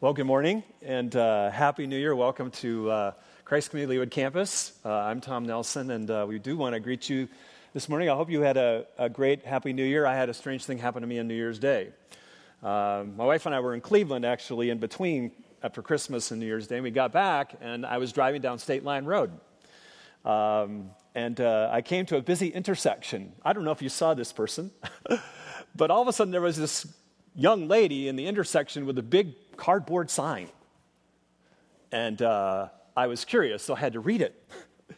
Well, good morning and uh, Happy New Year. Welcome to uh, Christ Community Leawood Campus. Uh, I'm Tom Nelson, and uh, we do want to greet you this morning. I hope you had a, a, great Happy New Year. I had a strange thing happen to me on New Year's Day. Um, my wife and I were in Cleveland, actually, in between after Christmas and New Year's Day, and we got back, and I was driving down State Line Road. Um, and uh, I came to a busy intersection. I don't know if you saw this person, but all of a sudden there was this young lady in the intersection with a big cardboard sign. And uh, I was curious, so I had to read it.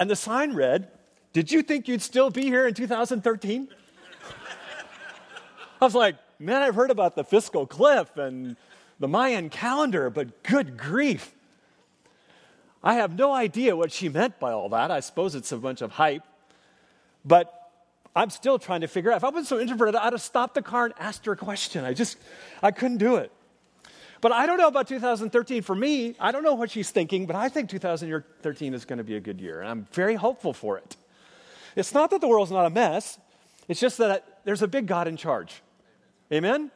And the sign read, Did you think you'd still be here in 2013? I was like, Man, I've heard about the fiscal cliff and the Mayan calendar, but good grief. I have no idea what she meant by all that. I suppose it's a bunch of hype. But I'm still trying to figure out. If I was so introverted, I'd have stopped the car and asked her a question. I just, I couldn't do it. But I don't know about 2013. For me, I don't know what she's thinking, but I think 2013 is going to be a good year, and I'm very hopeful for it. It's not that the world's not a mess, it's just that there's a big God in charge. Amen?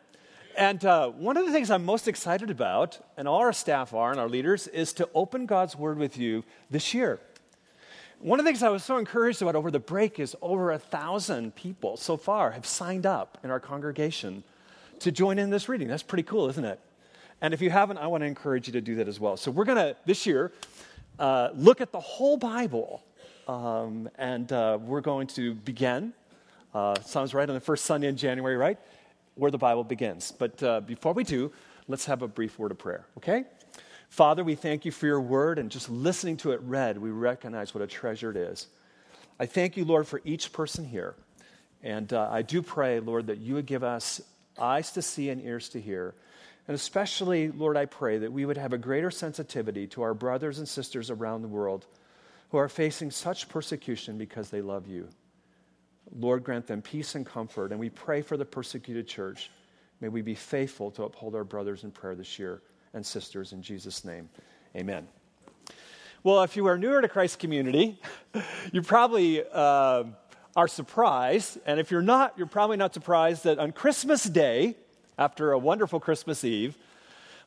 And uh, one of the things I'm most excited about, and all our staff are and our leaders, is to open God's Word with you this year. One of the things I was so encouraged about over the break is over a thousand people so far have signed up in our congregation to join in this reading. That's pretty cool, isn't it? And if you haven't, I want to encourage you to do that as well. So we're going to, this year, uh, look at the whole Bible. Um, and uh, we're going to begin, uh, sounds right, on the first Sunday in January, right? Where the Bible begins. But uh, before we do, let's have a brief word of prayer, okay? Father, we thank you for your word, and just listening to it read, we recognize what a treasure it is. I thank you, Lord, for each person here. And uh, I do pray, Lord, that you would give us eyes to see and ears to hear. And especially, Lord, I pray that we would have a greater sensitivity to our brothers and sisters around the world who are facing such persecution because they love you. Lord, grant them peace and comfort. And we pray for the persecuted church. May we be faithful to uphold our brothers in prayer this year and sisters in Jesus' name. Amen. Well, if you are newer to Christ community, you probably uh, are surprised. And if you're not, you're probably not surprised that on Christmas Day, after a wonderful Christmas Eve,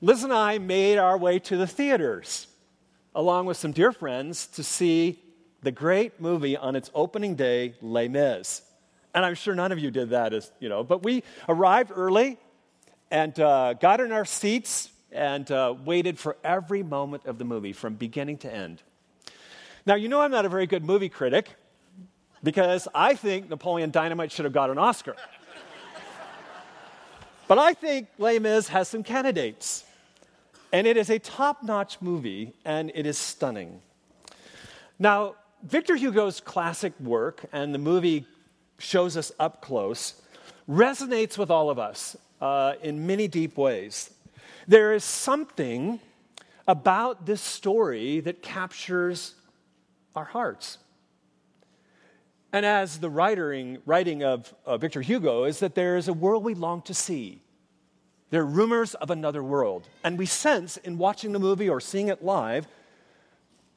Liz and I made our way to the theaters along with some dear friends to see the great movie on its opening day, Les Mis. And I'm sure none of you did that, as, you know, but we arrived early and uh, got in our seats and uh, waited for every moment of the movie from beginning to end. Now, you know, I'm not a very good movie critic because I think Napoleon Dynamite should have got an Oscar. But I think Les Mis has some candidates. And it is a top notch movie, and it is stunning. Now, Victor Hugo's classic work, and the movie shows us up close, resonates with all of us uh, in many deep ways. There is something about this story that captures our hearts. And as the writing, writing of uh, Victor Hugo is that there is a world we long to see. There are rumors of another world. And we sense in watching the movie or seeing it live,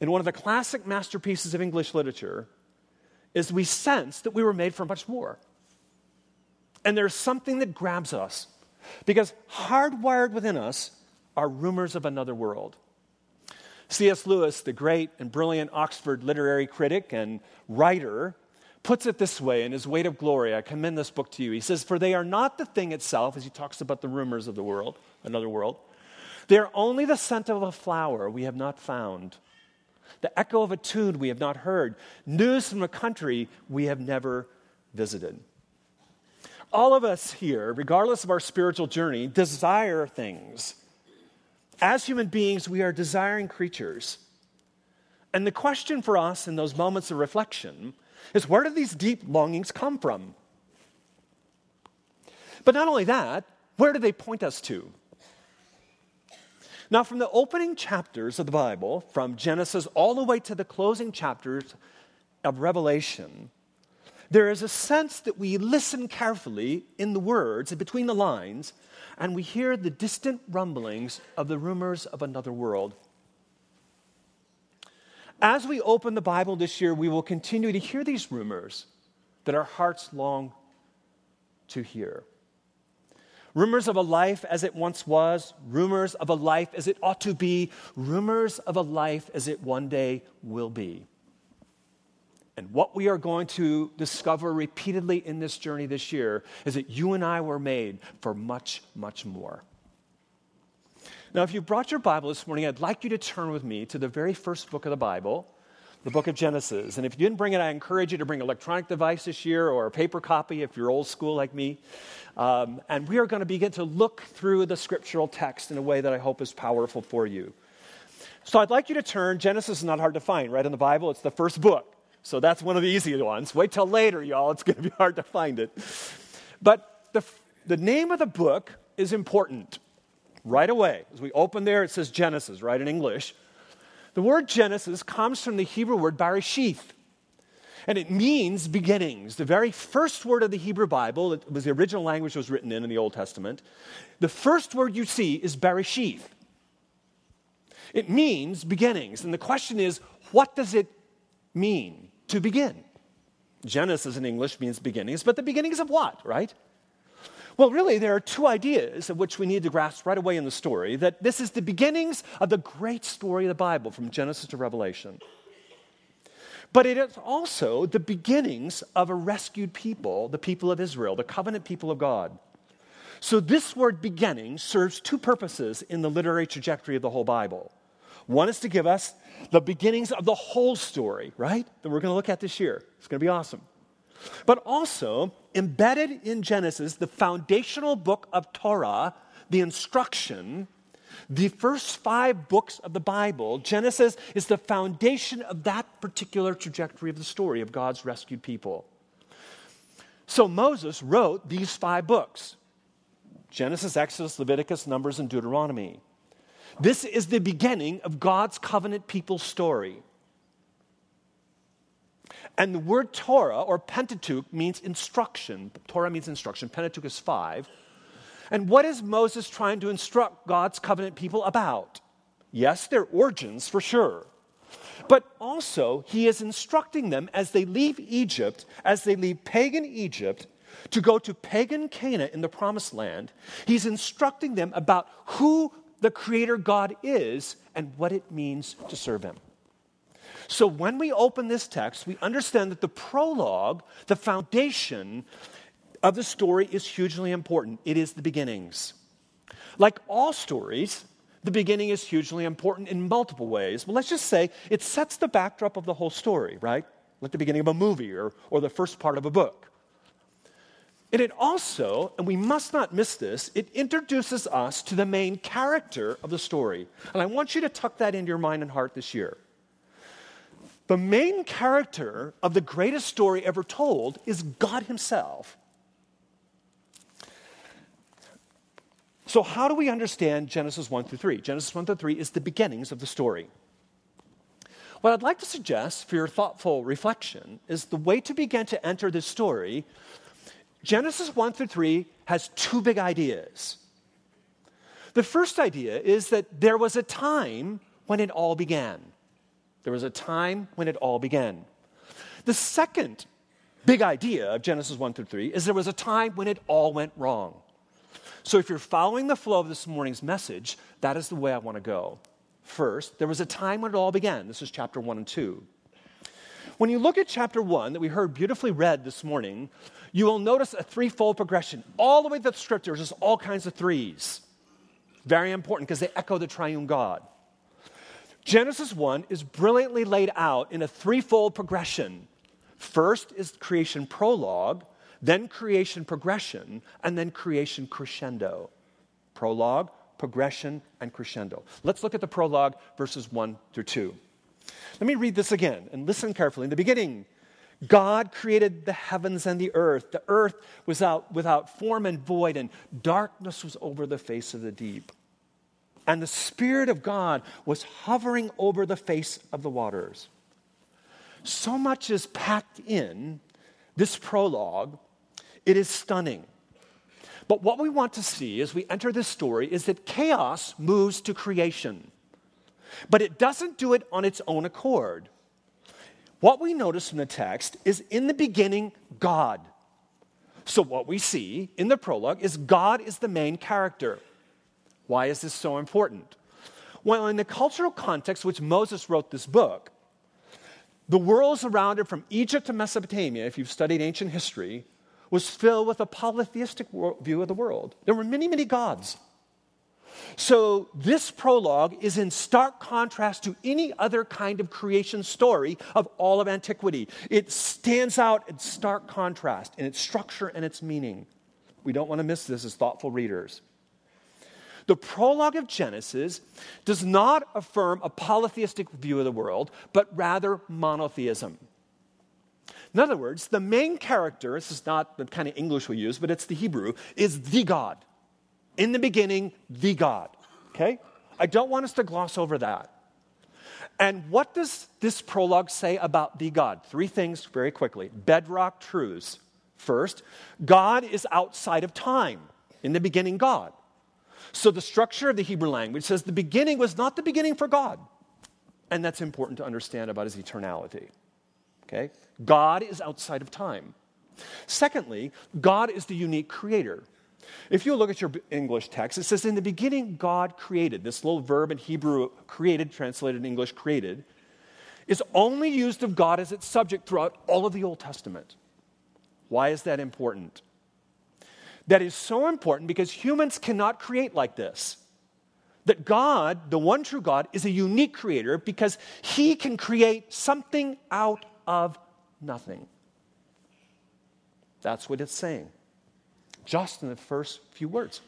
in one of the classic masterpieces of English literature, is we sense that we were made for much more. And there's something that grabs us because hardwired within us are rumors of another world. C.S. Lewis, the great and brilliant Oxford literary critic and writer, puts it this way in his Weight of Glory. I commend this book to you. He says, For they are not the thing itself, as he talks about the rumors of the world, another world. They are only the scent of a flower we have not found, the echo of a tune we have not heard, news from a country we have never visited. All of us here, regardless of our spiritual journey, desire things. As human beings, we are desiring creatures. And the question for us in those moments of reflection is where do these deep longings come from? But not only that, where do they point us to? Now, from the opening chapters of the Bible, from Genesis all the way to the closing chapters of Revelation, there is a sense that we listen carefully in the words and between the lines, and we hear the distant rumblings of the rumors of another world. As we open the Bible this year, we will continue to hear these rumors that our hearts long to hear. rumors of a life as it once was, rumors of a life as it ought to be, rumors of a life as it one day will be. And what we are going to discover repeatedly in this journey this year is that you and I were made for much, much more. Now, if you brought your Bible this morning, I'd like you to turn with me to the very first book of the Bible, the book of Genesis. And if you didn't bring it, I encourage you to bring an electronic device this year or a paper copy if you're old school like me. Um, and we are going to begin to look through the scriptural text in a way that I hope is powerful for you. So I'd like you to turn. Genesis is not hard to find, right? In the Bible, it's the first book. So that's one of the easy ones. Wait till later, y'all. It's going to be hard to find it. But the, the name of the book is important right away. As we open there, it says Genesis, right, in English. The word Genesis comes from the Hebrew word Bereshith, and it means beginnings. The very first word of the Hebrew Bible, it was the original language was written in in the Old Testament. The first word you see is Bereshith. It means beginnings. And the question is, what does it mean to begin? Genesis in English means beginnings, but the beginnings of what, right? Well, really, there are two ideas of which we need to grasp right away in the story that this is the beginnings of the great story of the Bible from Genesis to Revelation. But it is also the beginnings of a rescued people, the people of Israel, the covenant people of God. So, this word beginning serves two purposes in the literary trajectory of the whole Bible. One is to give us the beginnings of the whole story, right? That we're going to look at this year. It's going to be awesome. But also, embedded in Genesis, the foundational book of Torah, the instruction, the first five books of the Bible, Genesis is the foundation of that particular trajectory of the story of God's rescued people. So Moses wrote these five books Genesis, Exodus, Leviticus, Numbers, and Deuteronomy. This is the beginning of God's covenant people story. And the word Torah or Pentateuch means instruction. Torah means instruction. Pentateuch is five. And what is Moses trying to instruct God's covenant people about? Yes, their origins for sure. But also, he is instructing them as they leave Egypt, as they leave pagan Egypt, to go to pagan Canaan in the promised land. He's instructing them about who the Creator God is and what it means to serve Him. So when we open this text, we understand that the prologue, the foundation of the story, is hugely important. It is the beginnings. Like all stories, the beginning is hugely important in multiple ways. But let's just say it sets the backdrop of the whole story, right? Like the beginning of a movie or, or the first part of a book. And it also, and we must not miss this, it introduces us to the main character of the story. And I want you to tuck that into your mind and heart this year. The main character of the greatest story ever told is God Himself. So, how do we understand Genesis 1 through 3? Genesis 1 through 3 is the beginnings of the story. What I'd like to suggest for your thoughtful reflection is the way to begin to enter this story. Genesis 1 through 3 has two big ideas. The first idea is that there was a time when it all began. There was a time when it all began. The second big idea of Genesis 1 through 3 is there was a time when it all went wrong. So if you're following the flow of this morning's message, that is the way I want to go. First, there was a time when it all began. This is chapter 1 and 2. When you look at chapter 1 that we heard beautifully read this morning, you will notice a threefold progression. All the way through the scriptures, there's all kinds of threes. Very important because they echo the triune God. Genesis 1 is brilliantly laid out in a threefold progression. First is creation prologue, then creation progression, and then creation crescendo. Prologue, progression, and crescendo. Let's look at the prologue, verses 1 through 2. Let me read this again and listen carefully. In the beginning, God created the heavens and the earth. The earth was out without form and void, and darkness was over the face of the deep and the Spirit of God was hovering over the face of the waters. So much is packed in this prologue, it is stunning. But what we want to see as we enter this story is that chaos moves to creation, but it doesn't do it on its own accord. What we notice from the text is in the beginning, God. So, what we see in the prologue is God is the main character. Why is this so important? Well, in the cultural context which Moses wrote this book, the world around it from Egypt to Mesopotamia, if you've studied ancient history, was filled with a polytheistic view of the world. There were many, many gods. So, this prologue is in stark contrast to any other kind of creation story of all of antiquity. It stands out in stark contrast in its structure and its meaning. We don't want to miss this as thoughtful readers. The prologue of Genesis does not affirm a polytheistic view of the world, but rather monotheism. In other words, the main character, this is not the kind of English we use, but it's the Hebrew, is the God. In the beginning, the God. Okay? I don't want us to gloss over that. And what does this prologue say about the God? Three things very quickly bedrock truths. First, God is outside of time. In the beginning, God. So the structure of the Hebrew language says the beginning was not the beginning for God. And that's important to understand about his eternality. Okay? God is outside of time. Secondly, God is the unique creator. If you look at your English text, it says, In the beginning, God created. This little verb in Hebrew, created, translated in English, created, is only used of God as its subject throughout all of the Old Testament. Why is that important? That is so important because humans cannot create like this. That God, the one true God, is a unique creator because he can create something out of nothing. That's what it's saying, just in the first few words.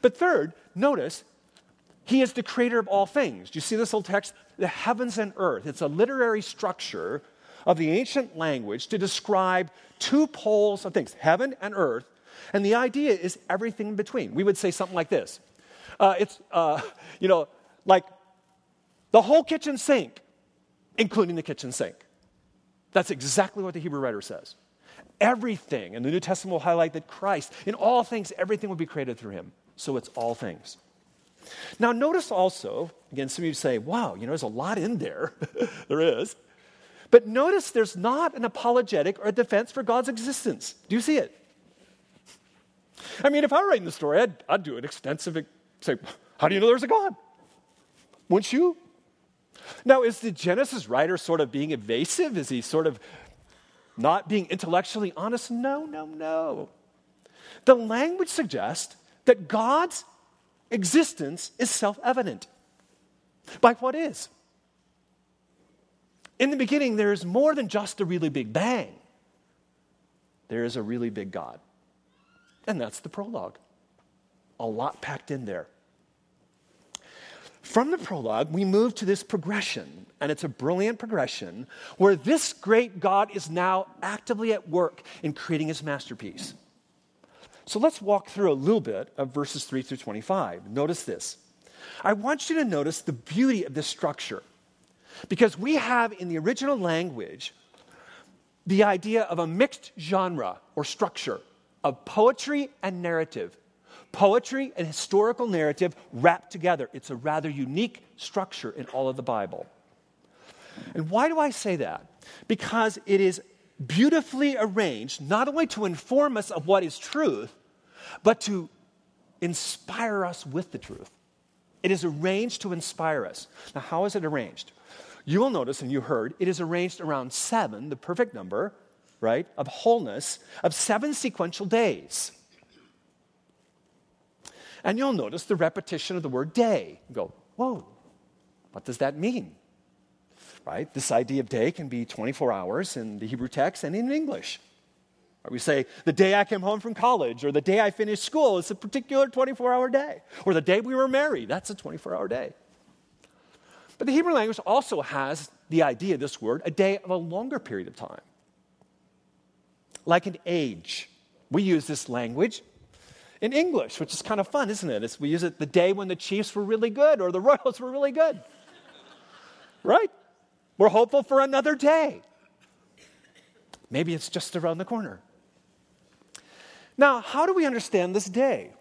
But third, notice, he is the creator of all things. Do you see this little text? The heavens and earth. It's a literary structure of the ancient language to describe two poles of things, heaven and earth, and the idea is everything in between. We would say something like this uh, it's, uh, you know, like the whole kitchen sink, including the kitchen sink. That's exactly what the Hebrew writer says. Everything, and the New Testament will highlight that Christ, in all things, everything will be created through him. So it's all things. Now, notice also, again, some of you say, wow, you know, there's a lot in there. there is. But notice there's not an apologetic or a defense for God's existence. Do you see it? I mean, if I were writing the story, I'd, I'd do an extensive, say, how do you know there's a God? Wouldn't you? Now, is the Genesis writer sort of being evasive? Is he sort of not being intellectually honest? No, no, no. The language suggests that God's existence is self evident. By what is? In the beginning, there is more than just a really big bang, there is a really big God. And that's the prologue. A lot packed in there. From the prologue, we move to this progression, and it's a brilliant progression where this great God is now actively at work in creating his masterpiece. So let's walk through a little bit of verses 3 through 25. Notice this. I want you to notice the beauty of this structure because we have in the original language the idea of a mixed genre or structure of poetry and narrative. Poetry and historical narrative wrapped together. It's a rather unique structure in all of the Bible. And why do I say that? Because it is beautifully arranged not only to inform us of what is truth, but to inspire us with the truth. It is arranged to inspire us. Now, how is it arranged? You will notice, and you heard, it is arranged around seven, the perfect number, right, of wholeness of seven sequential days. And you'll notice the repetition of the word day. You go, whoa, what does that mean? Right? This idea of day can be 24 hours in the Hebrew text and in English. We say, the day I came home from college, or the day I finished school is a particular 24 hour day. Or the day we were married, that's a 24 hour day. But the Hebrew language also has the idea, this word, a day of a longer period of time like an age. We use this language in English, which is kind of fun, isn't it? It's, we use it the day when the Chiefs were really good or the Royals were really good. Right? We're hopeful for another day. Maybe it's just around the corner. Now, how do we understand this day?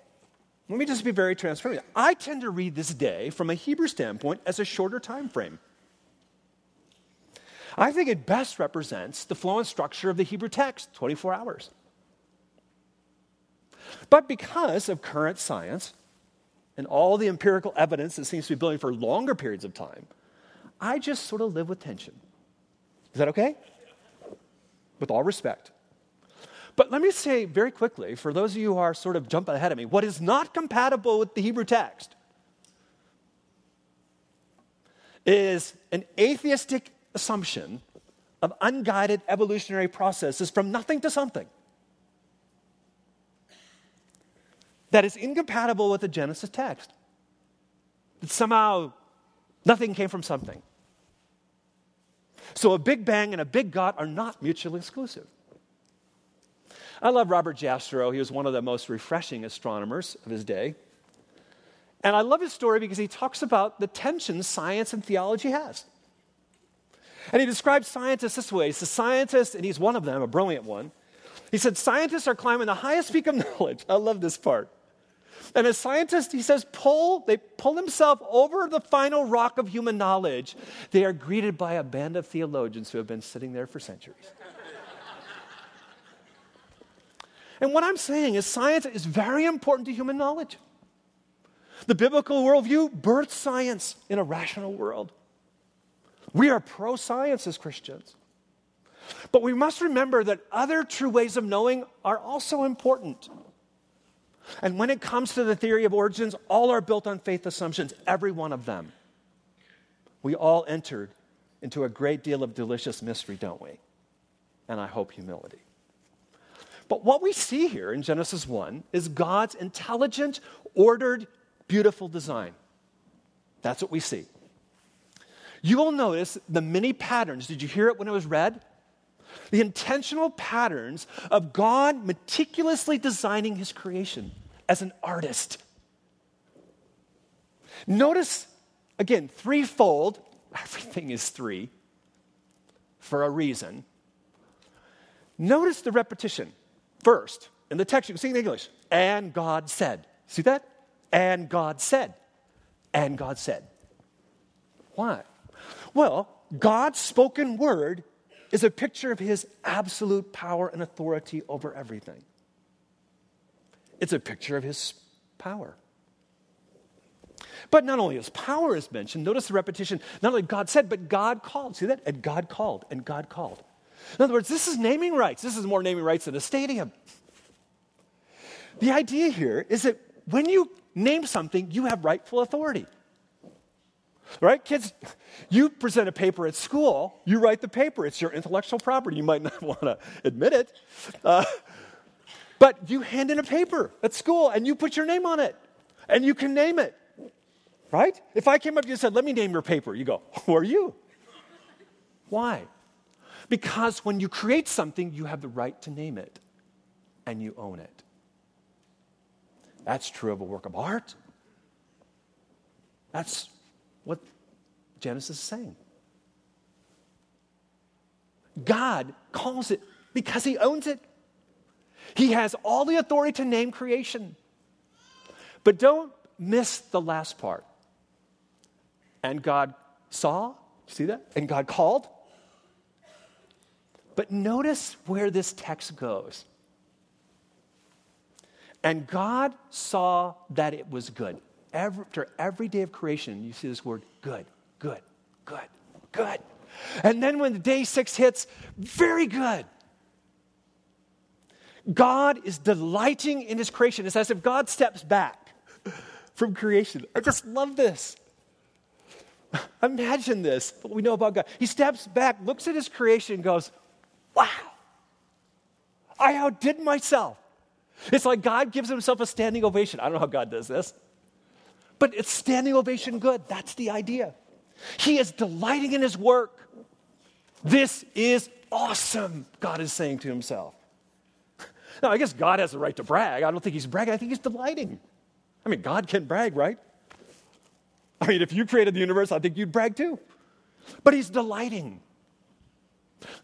Let me just be very transparent. I tend to read this day from a Hebrew standpoint as a shorter time frame. I think it best represents the flow and structure of the Hebrew text 24 hours. But because of current science and all the empirical evidence that seems to be building for longer periods of time, I just sort of live with tension. Is that okay? With all respect. But let me say very quickly, for those of you who are sort of jumping ahead of me, what is not compatible with the Hebrew text is an atheistic assumption of unguided evolutionary processes from nothing to something. That is incompatible with the Genesis text. That somehow nothing came from something. So a Big Bang and a Big God are not mutually exclusive. I love Robert Jastrow. He was one of the most refreshing astronomers of his day. And I love his story because he talks about the tensions science and theology has. And he describes scientists this way. He's a scientist, and he's one of them, a brilliant one. He said, Scientists are climbing the highest peak of knowledge. I love this part. And as scientists, he says, pull, they pull themselves over the final rock of human knowledge. They are greeted by a band of theologians who have been sitting there for centuries. and what I'm saying is, science is very important to human knowledge. The biblical worldview births science in a rational world. We are pro science as Christians. But we must remember that other true ways of knowing are also important. And when it comes to the theory of origins, all are built on faith assumptions, every one of them. We all entered into a great deal of delicious mystery, don't we? And I hope humility. But what we see here in Genesis 1 is God's intelligent, ordered, beautiful design. That's what we see. You will notice the many patterns. Did you hear it when it was read? The intentional patterns of God meticulously designing his creation as an artist. Notice, again, threefold. Everything is three for a reason. Notice the repetition. First, in the text, you can see in English, and God said. See that? And God said. And God said. Why? Well, God's spoken word is a picture of his absolute power and authority over everything. It's a picture of his power. But not only his power is mentioned, notice the repetition. Not only God said, but God called. See that? And God called, and God called. In other words, this is naming rights. This is more naming rights than a stadium. The idea here is that when you name something, you have rightful authority. Right? Kids, you present a paper at school, you write the paper. It's your intellectual property. You might not want to admit it. Uh, but you hand in a paper at school and you put your name on it and you can name it. Right? If I came up to you and said, Let me name your paper, you go, Who are you? Why? Because when you create something, you have the right to name it and you own it. That's true of a work of art. That's what Genesis is saying. God calls it because he owns it. He has all the authority to name creation. But don't miss the last part. And God saw, see that? And God called. But notice where this text goes. And God saw that it was good. Every, after every day of creation, you see this word good, good, good, good. And then when the day six hits, very good. God is delighting in his creation. It's as if God steps back from creation. I just love this. Imagine this, what we know about God. He steps back, looks at his creation, and goes, Wow, I outdid myself. It's like God gives himself a standing ovation. I don't know how God does this, but it's standing ovation good. That's the idea. He is delighting in his work. This is awesome, God is saying to himself. Now, I guess God has the right to brag. I don't think he's bragging, I think he's delighting. I mean, God can brag, right? I mean, if you created the universe, I think you'd brag too. But he's delighting.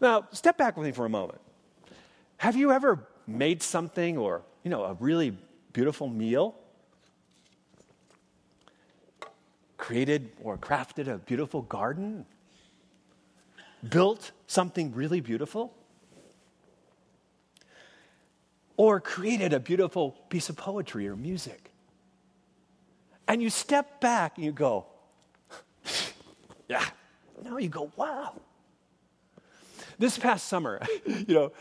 Now, step back with me for a moment. Have you ever made something or, you know, a really beautiful meal? Created or crafted a beautiful garden? Built something really beautiful? or created a beautiful piece of poetry or music. And you step back and you go, yeah. Now you go, wow. This past summer, you know,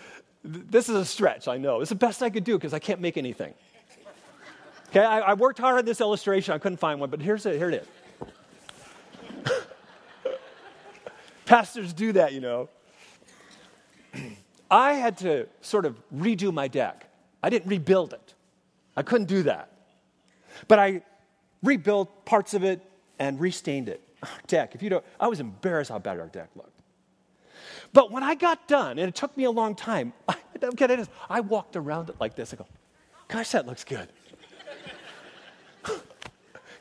th- this is a stretch, I know. It's the best I could do because I can't make anything. Okay, I, I, worked hard on this illustration. I couldn't find one, but here's it. Here it is. Pastors do that, you know. I had to sort of redo my deck. I didn't rebuild it. I couldn't do that. But I rebuilt parts of it and restained it. Ah, deck, if you don't, I was embarrassed how bad our deck looked. But when I got done, and it took me a long time, I. I walked around it like this. I go, gosh, that looks good.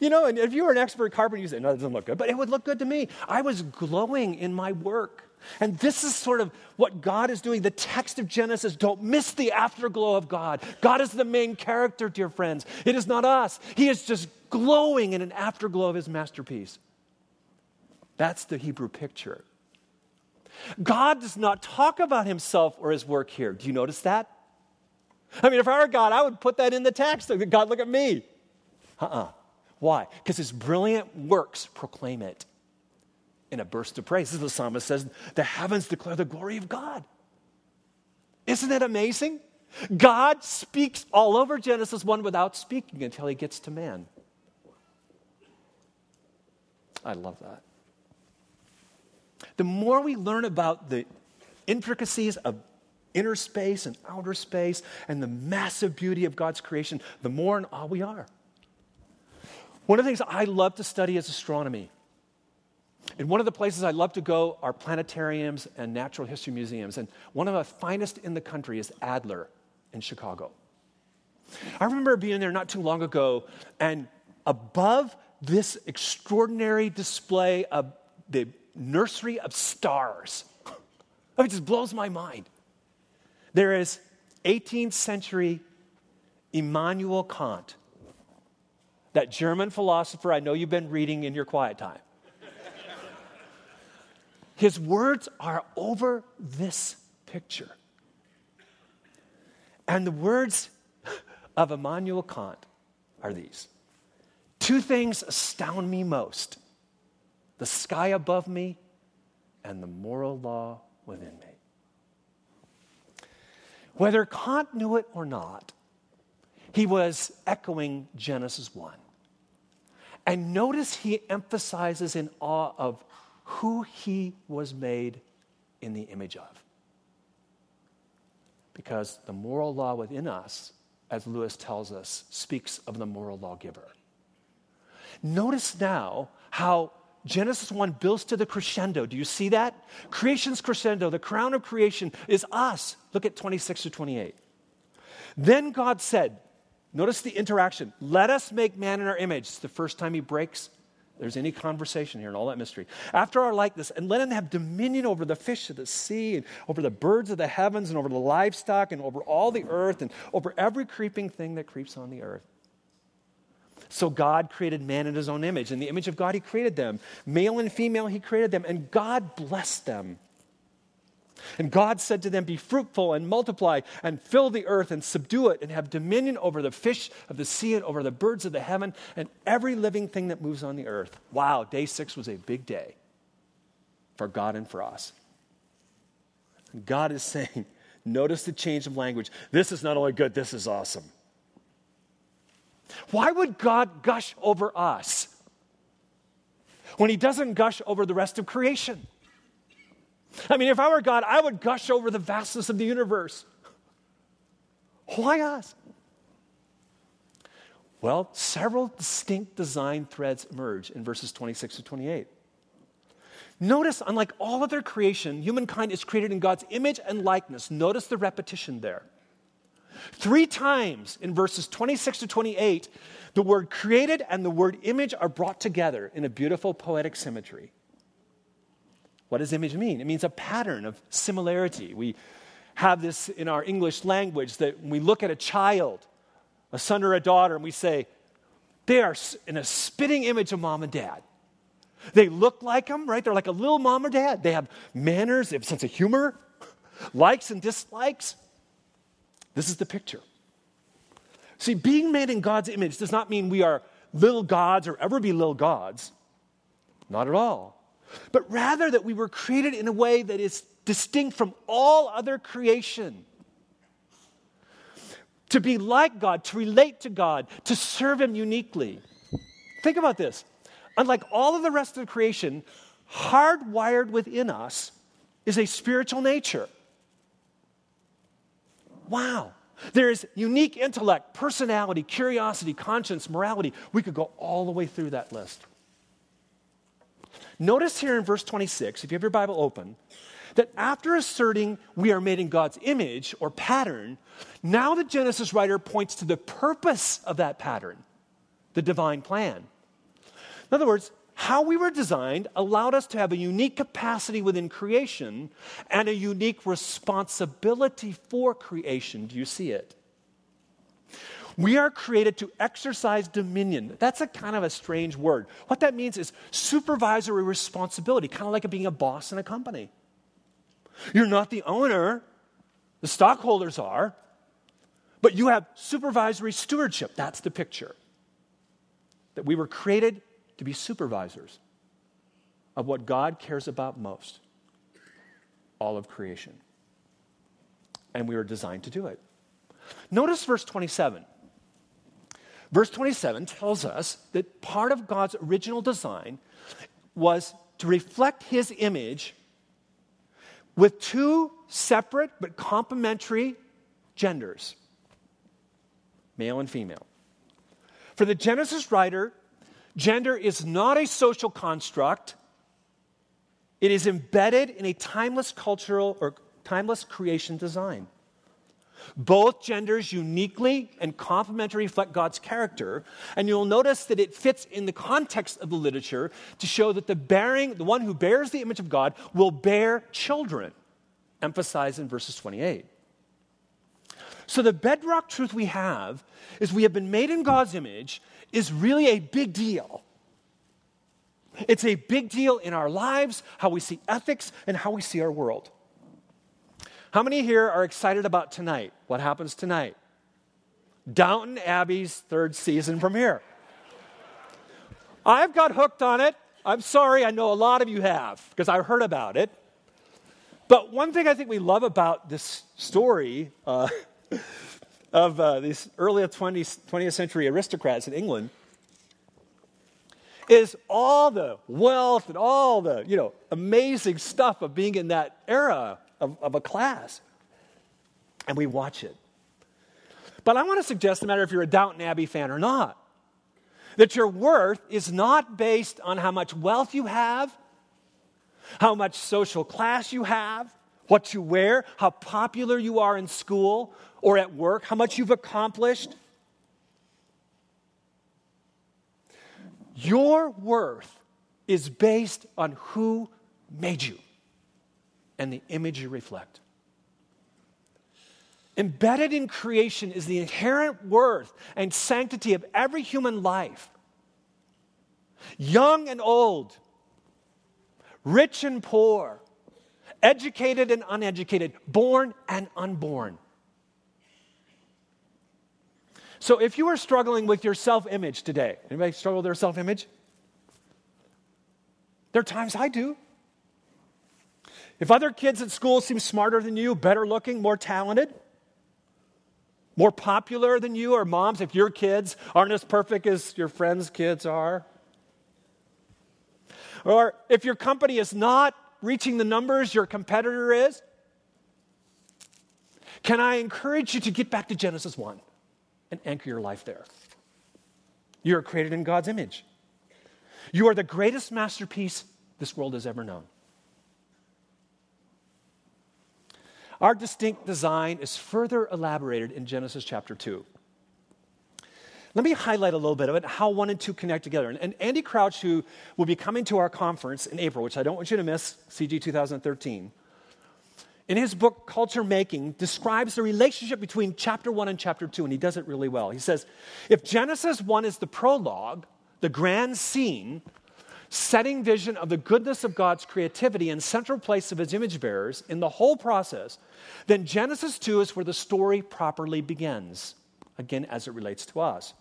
You know, and if you were an expert carpenter, you say, no, it doesn't look good. But it would look good to me. I was glowing in my work. And this is sort of what God is doing. The text of Genesis, don't miss the afterglow of God. God is the main character, dear friends. It is not us. He is just glowing in an afterglow of his masterpiece. That's the Hebrew picture. God does not talk about himself or his work here. Do you notice that? I mean, if I were God, I would put that in the text. God, look at me. Uh uh-uh. uh Why? Because his brilliant works proclaim it in a burst of praise. This is the psalmist says, The heavens declare the glory of God. Isn't it amazing? God speaks all over Genesis 1 without speaking until he gets to man. I love that. The more we learn about the intricacies of inner space and outer space and the massive beauty of God's creation, the more in awe we are. One of the things I love to study is astronomy. And one of the places I love to go are planetariums and natural history museums. And one of the finest in the country is Adler in Chicago. I remember being there not too long ago, and above this extraordinary display of the nursery of stars, it just blows my mind. There is 18th century Immanuel Kant, that German philosopher I know you've been reading in your quiet time. His words are over this picture. And the words of Immanuel Kant are these Two things astound me most the sky above me and the moral law within me. Whether Kant knew it or not, he was echoing Genesis 1. And notice he emphasizes in awe of who he was made in the image of. Because the moral law within us, as Lewis tells us, speaks of the moral lawgiver. Notice now how Genesis 1 builds to the crescendo. Do you see that? Creation's crescendo, the crown of creation is us. Look at 26 to 28. Then God said, notice the interaction, let us make man in our image. It's the first time he breaks there's any conversation here and all that mystery. After our likeness, and let him have dominion over the fish of the sea, and over the birds of the heavens, and over the livestock, and over all the earth, and over every creeping thing that creeps on the earth. So God created man in his own image. In the image of God, he created them. Male and female, he created them, and God blessed them. And God said to them, Be fruitful and multiply and fill the earth and subdue it and have dominion over the fish of the sea and over the birds of the heaven and every living thing that moves on the earth. Wow, day six was a big day for God and for us. God is saying, Notice the change of language. This is not only good, this is awesome. Why would God gush over us when He doesn't gush over the rest of creation? I mean, if I were God, I would gush over the vastness of the universe. Why us? Well, several distinct design threads emerge in verses 26 to 28. Notice, unlike all other creation, humankind is created in God's image and likeness. Notice the repetition there. Three times in verses 26 to 28, the word created and the word image are brought together in a beautiful poetic symmetry. What does image mean? It means a pattern of similarity. We have this in our English language that when we look at a child, a son or a daughter, and we say, they are in a spitting image of mom and dad. They look like them, right? They're like a little mom or dad. They have manners, they have a sense of humor, likes and dislikes. This is the picture. See, being made in God's image does not mean we are little gods or ever be little gods. Not at all. But rather that we were created in a way that is distinct from all other creation. To be like God, to relate to God, to serve Him uniquely. Think about this. Unlike all of the rest of the creation, hardwired within us is a spiritual nature. Wow. There is unique intellect, personality, curiosity, conscience, morality. We could go all the way through that list. Notice here in verse 26, if you have your Bible open, that after asserting we are made in God's image or pattern, now the Genesis writer points to the purpose of that pattern, the divine plan. In other words, how we were designed allowed us to have a unique capacity within creation and a unique responsibility for creation. Do you see it? We are created to exercise dominion. That's a kind of a strange word. What that means is supervisory responsibility, kind of like being a boss in a company. You're not the owner, the stockholders are, but you have supervisory stewardship. That's the picture. That we were created to be supervisors of what God cares about most all of creation. And we were designed to do it. Notice verse 27. Verse 27 tells us that part of God's original design was to reflect his image with two separate but complementary genders male and female. For the Genesis writer, Gender is not a social construct. It is embedded in a timeless cultural or timeless creation design. Both genders uniquely and complementary reflect God's character, and you'll notice that it fits in the context of the literature to show that the bearing, the one who bears the image of God, will bear children, emphasized in verses 28. So the bedrock truth we have is we have been made in God's image, is really a big deal. It's a big deal in our lives, how we see ethics, and how we see our world. How many here are excited about tonight? What happens tonight? Downton Abbey's third season premiere. I've got hooked on it. I'm sorry, I know a lot of you have, because I heard about it. But one thing I think we love about this story uh, of uh, these early 20th, 20th century aristocrats in England is all the wealth and all the you know amazing stuff of being in that era of, of a class. And we watch it. But i want to suggest no matter if you're a downton abbey fan or not that your worth is not based on how much wealth you have how much social class you have what you wear how popular you are in school or at work, how much you've accomplished. Your worth is based on who made you and the image you reflect. Embedded in creation is the inherent worth and sanctity of every human life. Young and old, rich and poor, educated and uneducated, born and unborn. So if you are struggling with your self image today, anybody struggle with their self image? There are times I do. If other kids at school seem smarter than you, better looking, more talented, more popular than you, or moms, if your kids aren't as perfect as your friends' kids are, or if your company is not reaching the numbers your competitor is, can I encourage you to get back to Genesis 1? and anchor your life there. You are created in God's image. You are the greatest masterpiece this world has ever known. Our distinct design is further elaborated in Genesis chapter 2. Let me highlight a little bit of it, how one and two connect together. And, and Andy Crouch, who will be coming to our conference in April, which I don't want you to miss, CG 2013, in his book, Culture Making, describes the relationship between chapter 1 and chapter 2, and he does it really well. He says, if Genesis 1 is the prologue, the grand scene, setting vision of the goodness of God's creativity and central place of his image bearers in the whole process, then Genesis 2 is where the story properly begins, again, as it relates to us.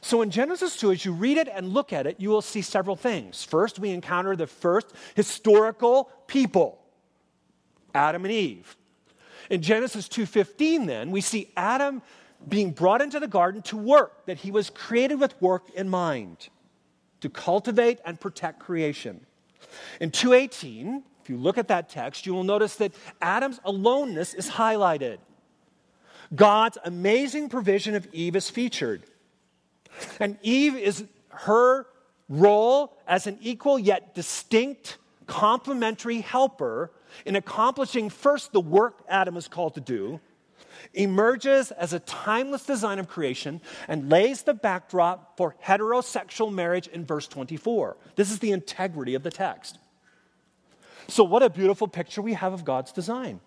So in Genesis 2, as you read it and look at it, you will see several things. First, we encounter the first historical people, Adam and Eve. In Genesis 2:15 then, we see Adam being brought into the garden to work, that he was created with work in mind, to cultivate and protect creation. In 2:18, if you look at that text, you will notice that Adam's aloneness is highlighted. God's amazing provision of Eve is featured. And Eve is her role as an equal yet distinct complementary helper in accomplishing first the work Adam is called to do, emerges as a timeless design of creation and lays the backdrop for heterosexual marriage in verse 24. This is the integrity of the text. So, what a beautiful picture we have of God's design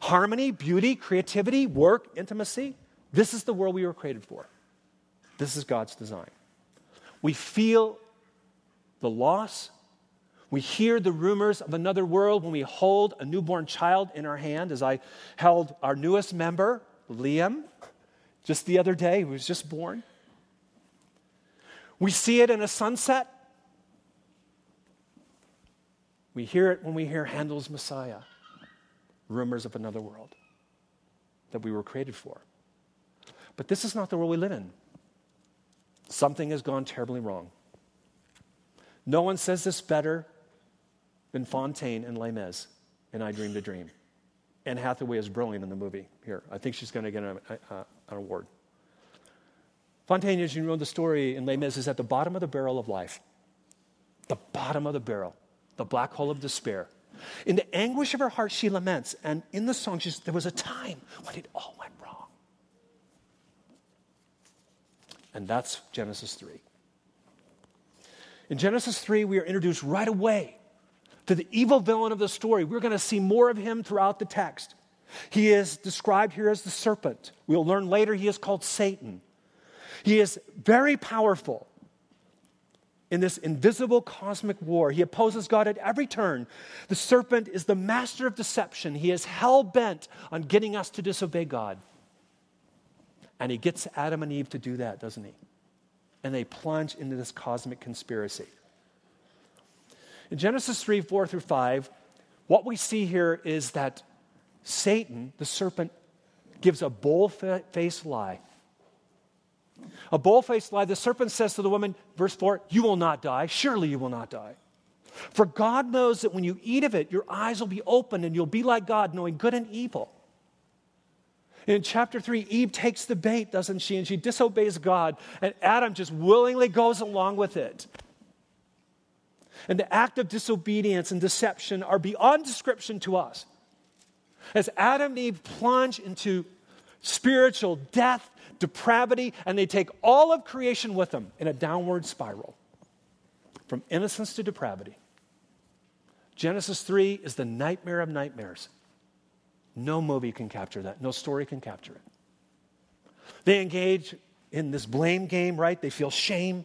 harmony, beauty, creativity, work, intimacy. This is the world we were created for. This is God's design. We feel the loss. We hear the rumors of another world when we hold a newborn child in our hand, as I held our newest member, Liam, just the other day, who was just born. We see it in a sunset. We hear it when we hear Handel's Messiah, rumors of another world that we were created for. But this is not the world we live in. Something has gone terribly wrong. No one says this better than Fantine and Les in I Dreamed a Dream. Anne Hathaway is brilliant in the movie here. I think she's going to get an, an award. Fantine, as you know the story in Les Mis, is at the bottom of the barrel of life. The bottom of the barrel, the black hole of despair. In the anguish of her heart, she laments. And in the song, she says, There was a time when it all went wrong. And that's Genesis 3. In Genesis 3, we are introduced right away to the evil villain of the story. We're going to see more of him throughout the text. He is described here as the serpent. We'll learn later he is called Satan. He is very powerful in this invisible cosmic war. He opposes God at every turn. The serpent is the master of deception. He is hell bent on getting us to disobey God. And he gets Adam and Eve to do that, doesn't he? And they plunge into this cosmic conspiracy. In Genesis 3 4 through 5, what we see here is that Satan, the serpent, gives a bold faced lie. A bold faced lie. The serpent says to the woman, verse 4, You will not die. Surely you will not die. For God knows that when you eat of it, your eyes will be opened and you'll be like God, knowing good and evil. In chapter 3, Eve takes the bait, doesn't she? And she disobeys God, and Adam just willingly goes along with it. And the act of disobedience and deception are beyond description to us. As Adam and Eve plunge into spiritual death, depravity, and they take all of creation with them in a downward spiral from innocence to depravity. Genesis 3 is the nightmare of nightmares. No movie can capture that, no story can capture it. They engage in this blame game, right? They feel shame.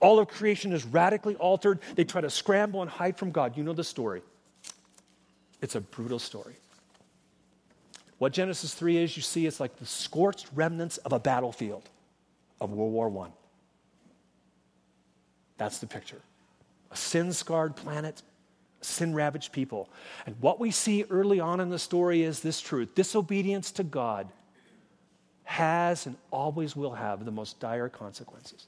All of creation is radically altered. They try to scramble and hide from God. You know the story. It's a brutal story. What Genesis 3 is, you see, it's like the scorched remnants of a battlefield of World War I. That's the picture. A sin scarred planet sin ravaged people. And what we see early on in the story is this truth disobedience to God has and always will have the most dire consequences.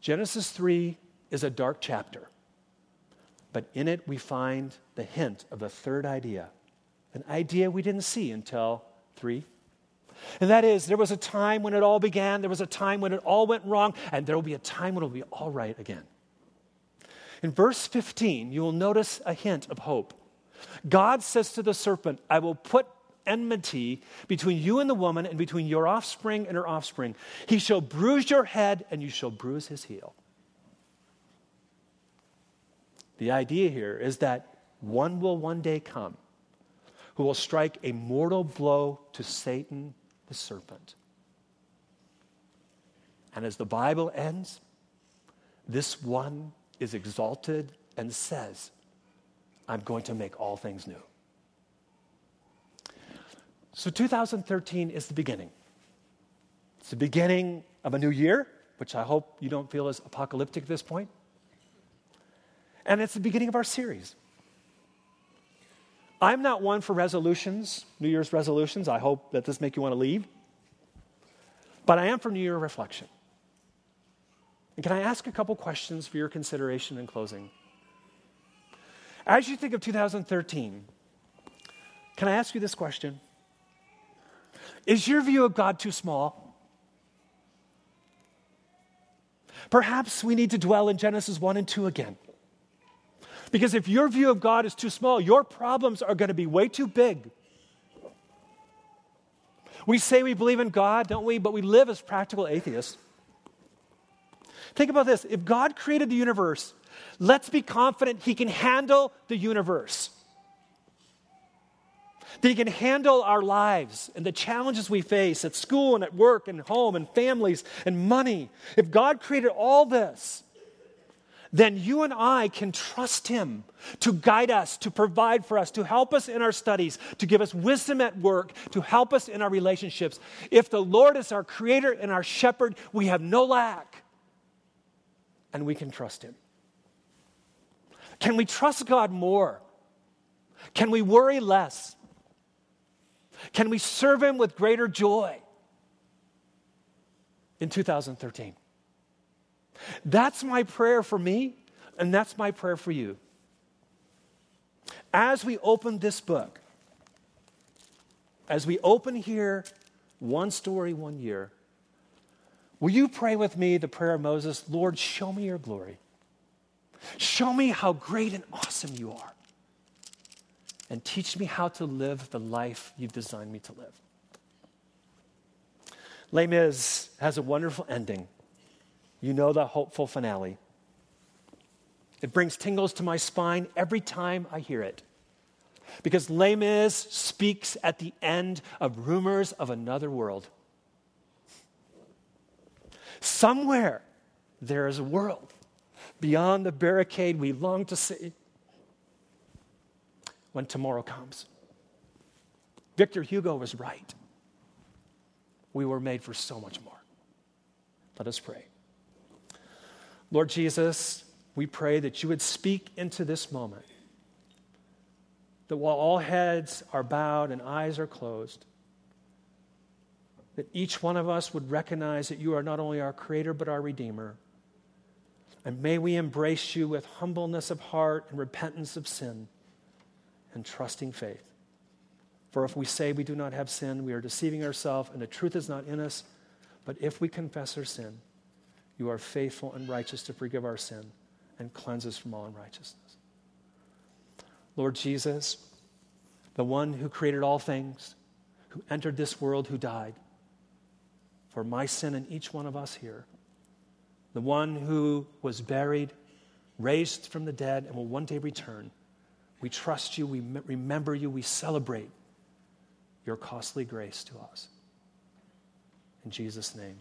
Genesis 3 is a dark chapter, but in it we find the hint of a third idea, an idea we didn't see until 3. And that is, there was a time when it all began, there was a time when it all went wrong, and there will be a time when it will be all right again. In verse 15, you will notice a hint of hope. God says to the serpent, I will put enmity between you and the woman, and between your offspring and her offspring. He shall bruise your head, and you shall bruise his heel. The idea here is that one will one day come who will strike a mortal blow to Satan, the serpent. And as the Bible ends, this one is exalted and says, I'm going to make all things new. So 2013 is the beginning. It's the beginning of a new year, which I hope you don't feel is apocalyptic at this point. And it's the beginning of our series. I'm not one for resolutions, New Year's resolutions. I hope that this make you want to leave. But I am for New Year reflection. And can I ask a couple questions for your consideration in closing? As you think of 2013, can I ask you this question? Is your view of God too small? Perhaps we need to dwell in Genesis 1 and 2 again. Because if your view of God is too small, your problems are going to be way too big. We say we believe in God, don't we? But we live as practical atheists. Think about this if God created the universe, let's be confident He can handle the universe. That He can handle our lives and the challenges we face at school and at work and home and families and money. If God created all this, then you and I can trust Him to guide us, to provide for us, to help us in our studies, to give us wisdom at work, to help us in our relationships. If the Lord is our creator and our shepherd, we have no lack, and we can trust Him. Can we trust God more? Can we worry less? Can we serve Him with greater joy in 2013? That's my prayer for me, and that's my prayer for you. As we open this book, as we open here, one story, one year, will you pray with me the prayer of Moses? Lord, show me your glory. Show me how great and awesome you are. And teach me how to live the life you've designed me to live. Les Mis has a wonderful ending. You know the hopeful finale. It brings tingles to my spine every time I hear it. Because Les Mis speaks at the end of rumors of another world. Somewhere there is a world beyond the barricade we long to see when tomorrow comes. Victor Hugo was right. We were made for so much more. Let us pray. Lord Jesus, we pray that you would speak into this moment. That while all heads are bowed and eyes are closed, that each one of us would recognize that you are not only our Creator, but our Redeemer. And may we embrace you with humbleness of heart and repentance of sin and trusting faith. For if we say we do not have sin, we are deceiving ourselves, and the truth is not in us. But if we confess our sin, you are faithful and righteous to forgive our sin and cleanse us from all unrighteousness. Lord Jesus, the one who created all things, who entered this world, who died for my sin and each one of us here, the one who was buried, raised from the dead, and will one day return. We trust you, we remember you, we celebrate your costly grace to us. In Jesus' name.